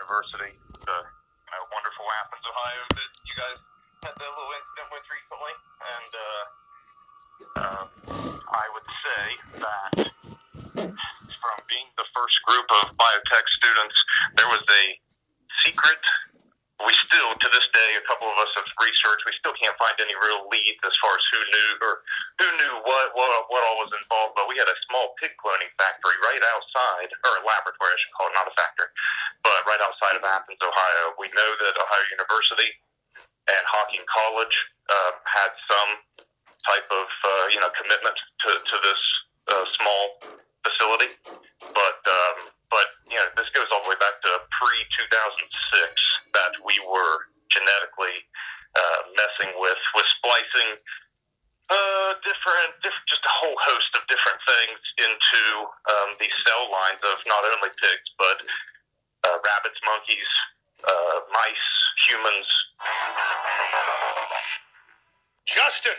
University, the you know, wonderful Athens, Ohio that you guys had the little incident with recently. And uh, uh, I would say that from being the first group of biotech students, there was a secret. We still, to this day, a couple of us have researched. We still can't find any real leads as far as who knew or who knew what what what all was involved. But we had a small pig cloning factory right outside, or a laboratory, I should call it, not a factory, but right outside of Athens, Ohio. We know that Ohio University and Hocking College uh, had some type of uh, you know commitment to to this uh, small facility, but um, but you know this goes all the way pre 2006 that we were genetically uh, messing with with splicing uh, different, different, just a whole host of different things into um, these cell lines of not only pigs but uh, rabbits, monkeys, uh, mice, humans. Justin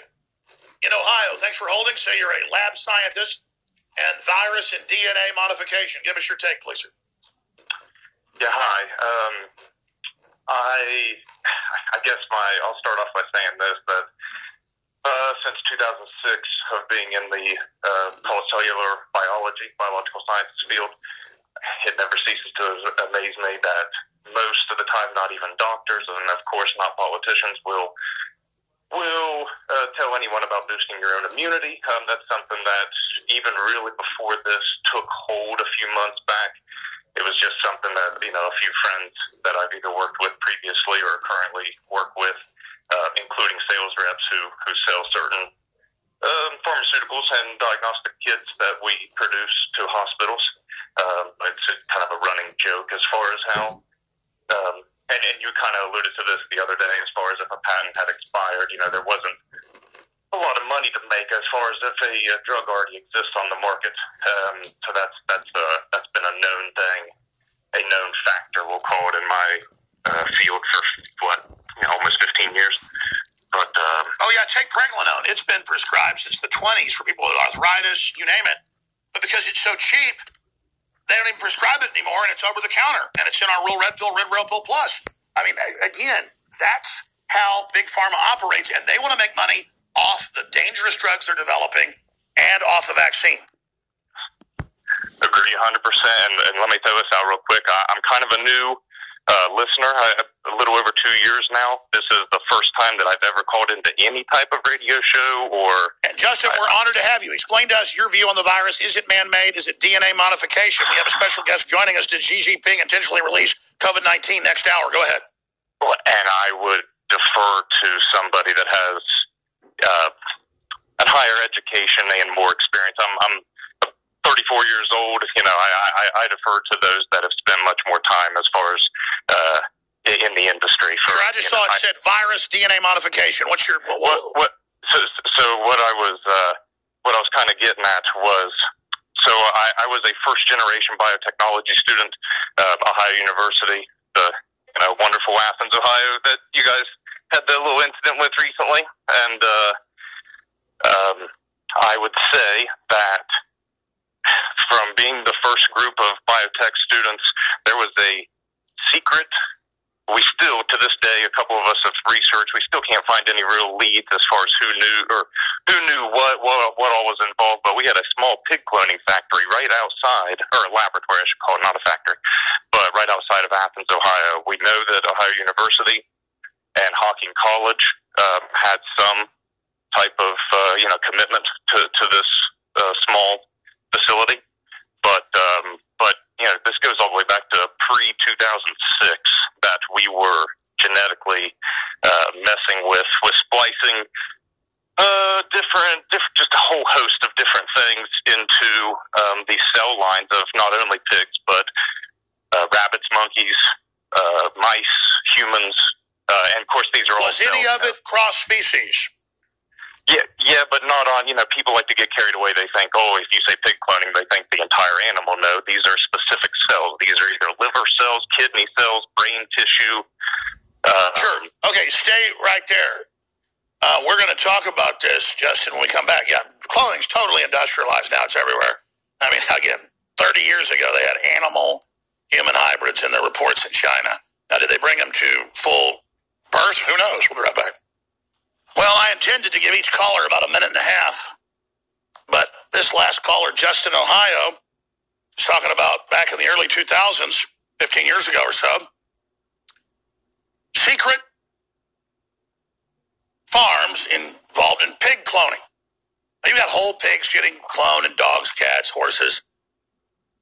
in Ohio, thanks for holding. Say you're a lab scientist and virus and DNA modification. Give us your take, please, sir. Yeah, hi. Um, I, I guess my, I'll start off by saying this that uh, since 2006 of being in the uh, cellular biology, biological sciences field, it never ceases to amaze me that most of the time, not even doctors, and of course not politicians, will will uh, tell anyone about boosting your own immunity. Um, that's something that even really before this took hold a few months back, it was just something that you know a few friends that I've either worked with previously or currently work with, uh, including sales reps who who sell certain um, pharmaceuticals and diagnostic kits that we produce to hospitals. Um, it's kind of a running joke as far as how, um, and, and you kind of alluded to this the other day as far as if a patent had expired, you know, there wasn't a lot of money to make as far as if a, a drug already exists on the market. Um, so that's that's uh, that's been a known thing, a known factor, we'll call it in my uh, field for what you know, almost 15 years. But um, oh yeah, take pregnenolone. It's been prescribed since the 20s for people with arthritis, you name it. But because it's so cheap, they don't even prescribe it anymore, and it's over the counter, and it's in our real red pill, red rail pill plus. I mean, again, that's how Big Pharma operates, and they want to make money off the dangerous drugs they're developing and off the vaccine. Agree 100%. And, and let me throw this out real quick. I, I'm kind of a new uh, listener. I, a little over two years now. This is the first time that I've ever called into any type of radio show or. And Justin, I, we're honored to have you. Explain to us your view on the virus. Is it man made? Is it DNA modification? We have a special guest joining us. Did Xi Jinping intentionally release COVID 19 next hour? Go ahead. And I would defer to somebody that has uh, a higher education and more experience. I'm, I'm 34 years old. You know, I, I, I defer to those that have spent much more time as far as uh, in the industry. For, sure, I just saw know, it I, said virus DNA modification. What's your what? what, what so, so what I was uh, what I was kind of getting at was. So I, I was a first generation biotechnology student, uh, Ohio University, the you know wonderful Athens, Ohio that you guys had the little incident with recently, and uh, um, I would say that from being the first group of biotech students, there was a secret. We still, to this day, a couple of us have researched. We still can't find any real leads as far as who knew or who knew what what, what all was involved. But we had a small pig cloning factory right outside, or a laboratory, I should call it, not a factory, but right outside of Athens, Ohio. We know that Ohio University and Hocking College uh, had some type of uh, you know commitment to to this uh, small facility. But um, but you know this goes all the way back to pre 2006 that we were genetically uh, messing with with splicing uh, different, different, just a whole host of different things into um, these cell lines of not only pigs but uh, rabbits, monkeys, uh, mice, humans, uh, and of course these are all. Was any of it cross species? Yeah, yeah, but not on. You know, people like to get carried away. They think, oh, if you say pig cloning, they think the entire animal. No, these are specific cells. These are either liver cells, kidney cells, brain tissue. Uh, sure. Okay, stay right there. Uh, we're going to talk about this, Justin, when we come back. Yeah, cloning's totally industrialized now. It's everywhere. I mean, again, 30 years ago, they had animal human hybrids in their reports in China. Now, did they bring them to full birth? Who knows? We'll be right back. Well, I intended to give each caller about a minute and a half, but this last caller, Justin, Ohio, is talking about back in the early 2000s, 15 years ago or so, secret farms involved in pig cloning. You've got whole pigs getting cloned and dogs, cats, horses.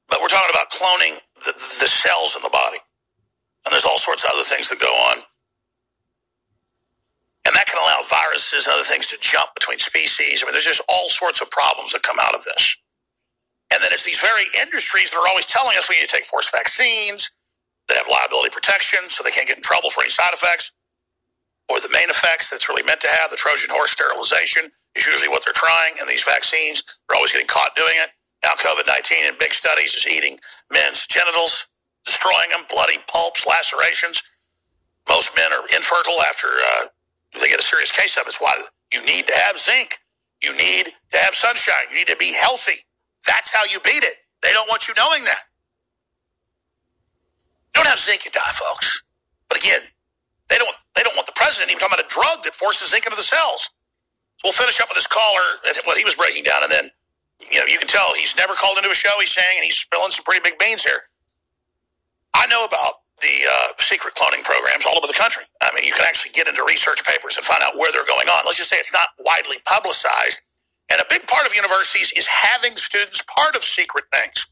But we're talking about cloning the, the cells in the body. And there's all sorts of other things that go on. Can allow viruses and other things to jump between species. I mean, there's just all sorts of problems that come out of this. And then it's these very industries that are always telling us we need to take forced vaccines that have liability protection so they can't get in trouble for any side effects or the main effects that's really meant to have. The Trojan horse sterilization is usually what they're trying. And these vaccines, they're always getting caught doing it. Now COVID 19 in big studies is eating men's genitals, destroying them, bloody pulps, lacerations. Most men are infertile after uh, they get a serious case of it. It's why you need to have zinc. You need to have sunshine. You need to be healthy. That's how you beat it. They don't want you knowing that. You don't have zinc, you die, folks. But again, they don't they don't want the president even talking about a drug that forces zinc into the cells. So we'll finish up with this caller and what he was breaking down, and then you know you can tell he's never called into a show. He's saying, and he's spilling some pretty big beans here. I know about the uh, secret cloning programs all over the country. I mean, you can actually get into research papers and find out where they're going on. Let's just say it's not widely publicized. And a big part of universities is having students part of secret things.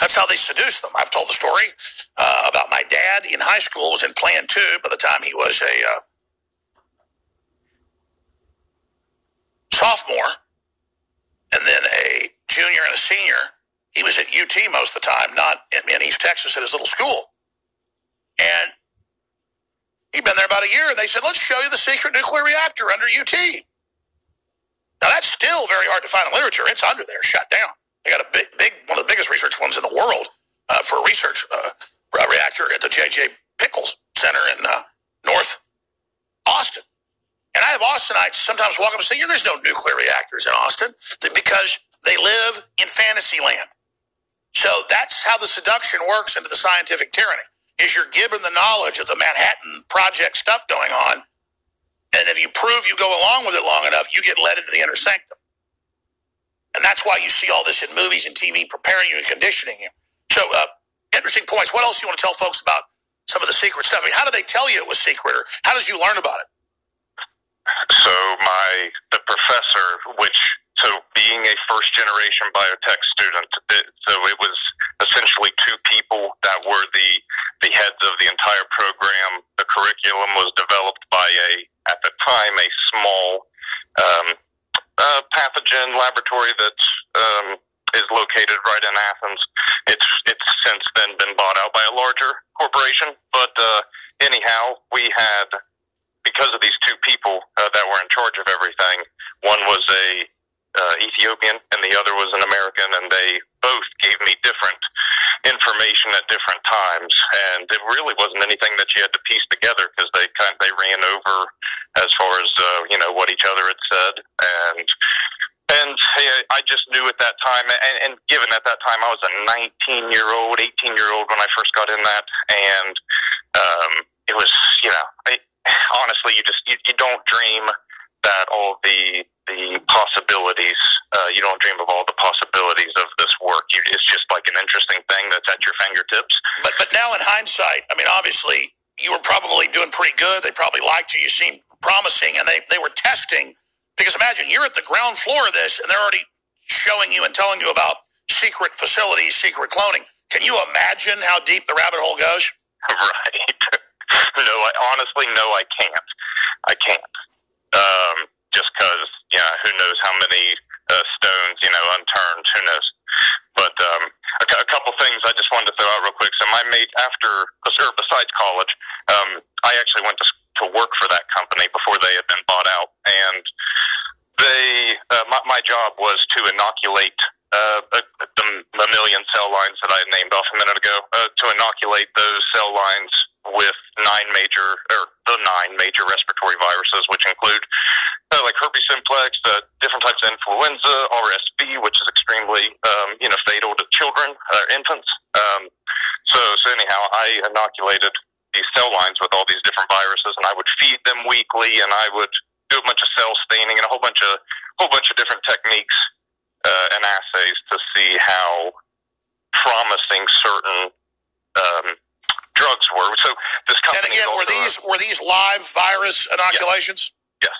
That's how they seduce them. I've told the story uh, about my dad in high school was in Plan 2 by the time he was a uh, sophomore and then a junior and a senior. He was at UT most of the time, not in, in East Texas at his little school. And he'd been there about a year, and they said, let's show you the secret nuclear reactor under UT. Now, that's still very hard to find in literature. It's under there, shut down. They got a big, big one of the biggest research ones in the world uh, for a research uh, reactor at the J.J. Pickles Center in uh, North Austin. And I have Austinites sometimes walk up and say, yeah, there's no nuclear reactors in Austin because they live in fantasy land. So that's how the seduction works into the scientific tyranny is you're given the knowledge of the Manhattan Project stuff going on, And if you prove you go along with it long enough, you get led into the inner sanctum. And that's why you see all this in movies and TV preparing you and conditioning you. So, uh, interesting points. What else do you want to tell folks about some of the secret stuff? I mean, how do they tell you it was secret, or how did you learn about it? So my the professor, which so being a first generation biotech student, it, so it was essentially two people that were the the heads of the entire program. The curriculum was developed by a at the time a small um, pathogen laboratory that um, is located right in Athens. It's it's since then been bought out by a larger corporation, but uh, anyhow, we had because of these two people uh, that were in charge of everything. One was a uh, Ethiopian and the other was an American, and they both gave me different information at different times. And it really wasn't anything that you had to piece together because they kind of, they ran over as far as uh, you know what each other had said, and and I just knew at that time, and, and given at that time I was a 19 year old, 18 year old when I first got in that, and um, it was you know. I, honestly, you just you, you don't dream that all the the possibilities. Uh, you don't dream of all the possibilities of this work. You, it's just like an interesting thing that's at your fingertips. But but now in hindsight, I mean, obviously you were probably doing pretty good. They probably liked you. You seemed promising, and they they were testing. Because imagine you're at the ground floor of this, and they're already showing you and telling you about secret facilities, secret cloning. Can you imagine how deep the rabbit hole goes? Right. no, I honestly no, I can't. I can't. Um, just because, yeah, who knows how many uh, stones, you know, unturned. Who knows? But um, a, a couple things I just wanted to throw out real quick. So my mate, after or besides college, um, I actually went to to work for that company before they had been bought out, and they uh, my, my job was to inoculate uh, the, mammalian cell lines that I named off a minute ago uh, to inoculate those cell lines with nine major or the nine major respiratory viruses, which include uh, like herpes simplex, uh, different types of influenza, RSV, which is extremely um, you know fatal to children, uh, infants. Um, so so anyhow, I inoculated these cell lines with all these different viruses, and I would feed them weekly, and I would do a bunch of cell staining and a whole bunch of whole bunch of different techniques uh, and assays to see how promising certain um, drugs were. So this company. And again, were these were these live virus inoculations? Yes.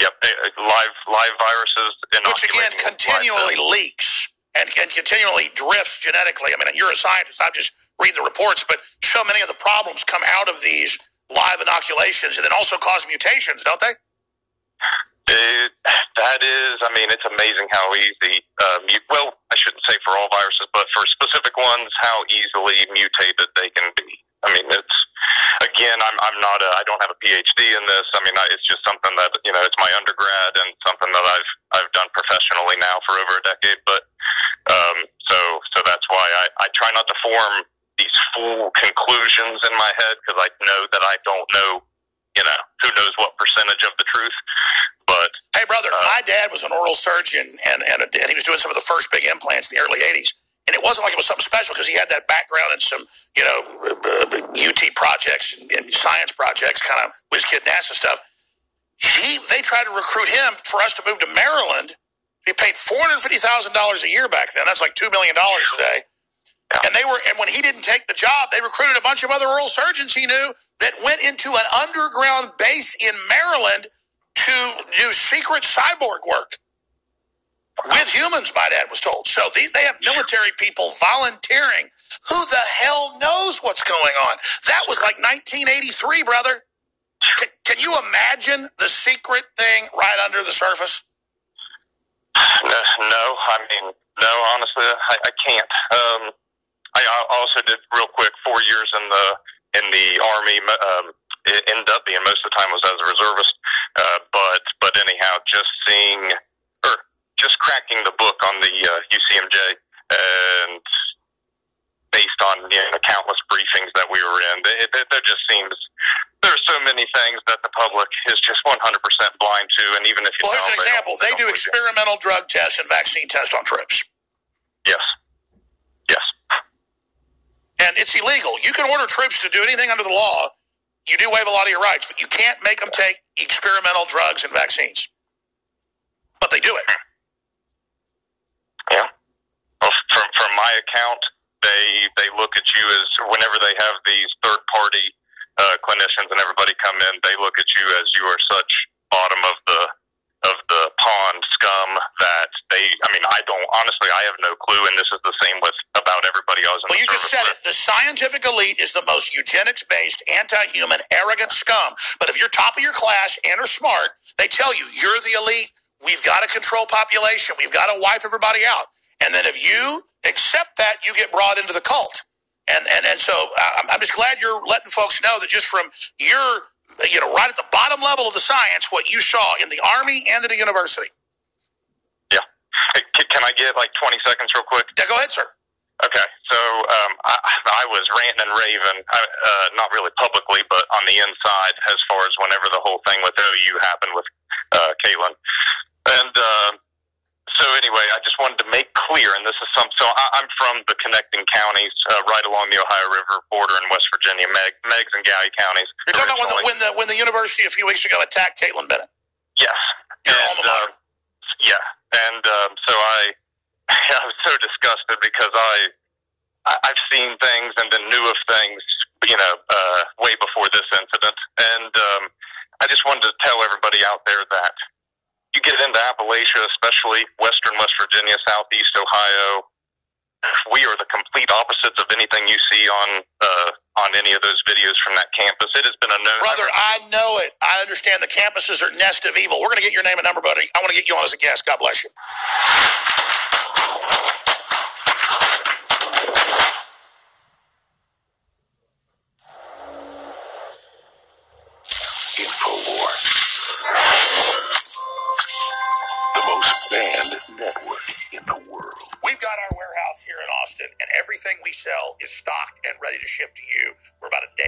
Yep. Uh, live live viruses. Inoculations. Which again continually leaks and, and continually drifts genetically. I mean, you're a scientist. I'm just read the reports, but so many of the problems come out of these live inoculations, and then also cause mutations, don't they? It, that is, I mean, it's amazing how easy. Uh, mute, well, I shouldn't say for all viruses, but for specific ones, how easily mutated they can be. I mean, it's again, I'm I'm not a I don't have a PhD in this. I mean, I, it's just something that you know, it's my undergrad and something that I've I've done professionally now for over a decade. But um, so so that's why I I try not to form these full conclusions in my head because I know that I don't know you know, who knows what percentage of the truth. Uh, my dad was an oral surgeon, and, and and he was doing some of the first big implants in the early '80s. And it wasn't like it was something special because he had that background in some, you know, UT projects and, and science projects, kind of whiz kid NASA stuff. He, they tried to recruit him for us to move to Maryland. He paid four hundred fifty thousand dollars a year back then. That's like two million dollars today. Yeah. And they were, and when he didn't take the job, they recruited a bunch of other oral surgeons he knew that went into an underground base in Maryland to do secret cyborg work with humans, my dad was told. So they, they have military people volunteering. Who the hell knows what's going on? That was like 1983, brother. Can, can you imagine the secret thing right under the surface? No, I mean, no, honestly, I, I can't. Um, I also did real quick four years in the in the army. Um, it up being most of the time was as a reservist. Anyhow, just seeing or just cracking the book on the uh, UCMJ and based on you know, countless briefings that we were in, it, it, there just seems there are so many things that the public is just 100% blind to, and even if you well, here's an example: they, they do experimental drug tests and vaccine tests on trips. Yes. Yes. And it's illegal. You can order troops to do anything under the law you do waive a lot of your rights, but you can't make them take experimental drugs and vaccines. Do it. Yeah. Well, from from my account, they they look at you as whenever they have these third party uh, clinicians and everybody come in, they look at you as you are such bottom of the of the pond scum that they. I mean, I don't honestly. I have no clue, and this is the same with about everybody else. In Well, you just said with. it. The scientific elite is the most eugenics based, anti human, arrogant scum. But if you're top of your class and are smart, they tell you you're the elite. We've got to control population. We've got to wipe everybody out. And then if you accept that, you get brought into the cult. And and and so uh, I'm, I'm just glad you're letting folks know that just from your you know right at the bottom level of the science, what you saw in the army and at a university. Hey, can, I get like twenty seconds, real quick? Yeah, go ahead, sir. Okay, so um, I, I was ranting and raving, I, uh, not really publicly, but on the inside, as far as whenever the whole thing with OU happened with uh, Kaitlin. And uh, so, anyway, I just wanted to make clear, and this is some. So I, I'm from the connecting counties, uh, right along the Ohio River border in West Virginia, Meg, Meigs and Gowdy counties. You're talking about when the, when the when the university a few weeks ago attacked Kaitlin Bennett. Yes. Your And, alma mater. uh, yeah, and um, so I, I was so disgusted because I, I, I've seen things and then knew of things, you know, uh, way before this incident, and um, I just wanted to tell everybody out there that you get into Appalachia, especially Western West Virginia, Southeast Ohio. We are the complete opposites of anything you see on uh, on any of those videos from that campus. It has been a known Brother, I know it. I understand the campuses are nest of evil. We're going to get your name and number, buddy. I want to get you on as a guest. God bless you. Network in the world. We've got our warehouse here in Austin, and everything we sell is stocked and ready to ship to you. We're about a day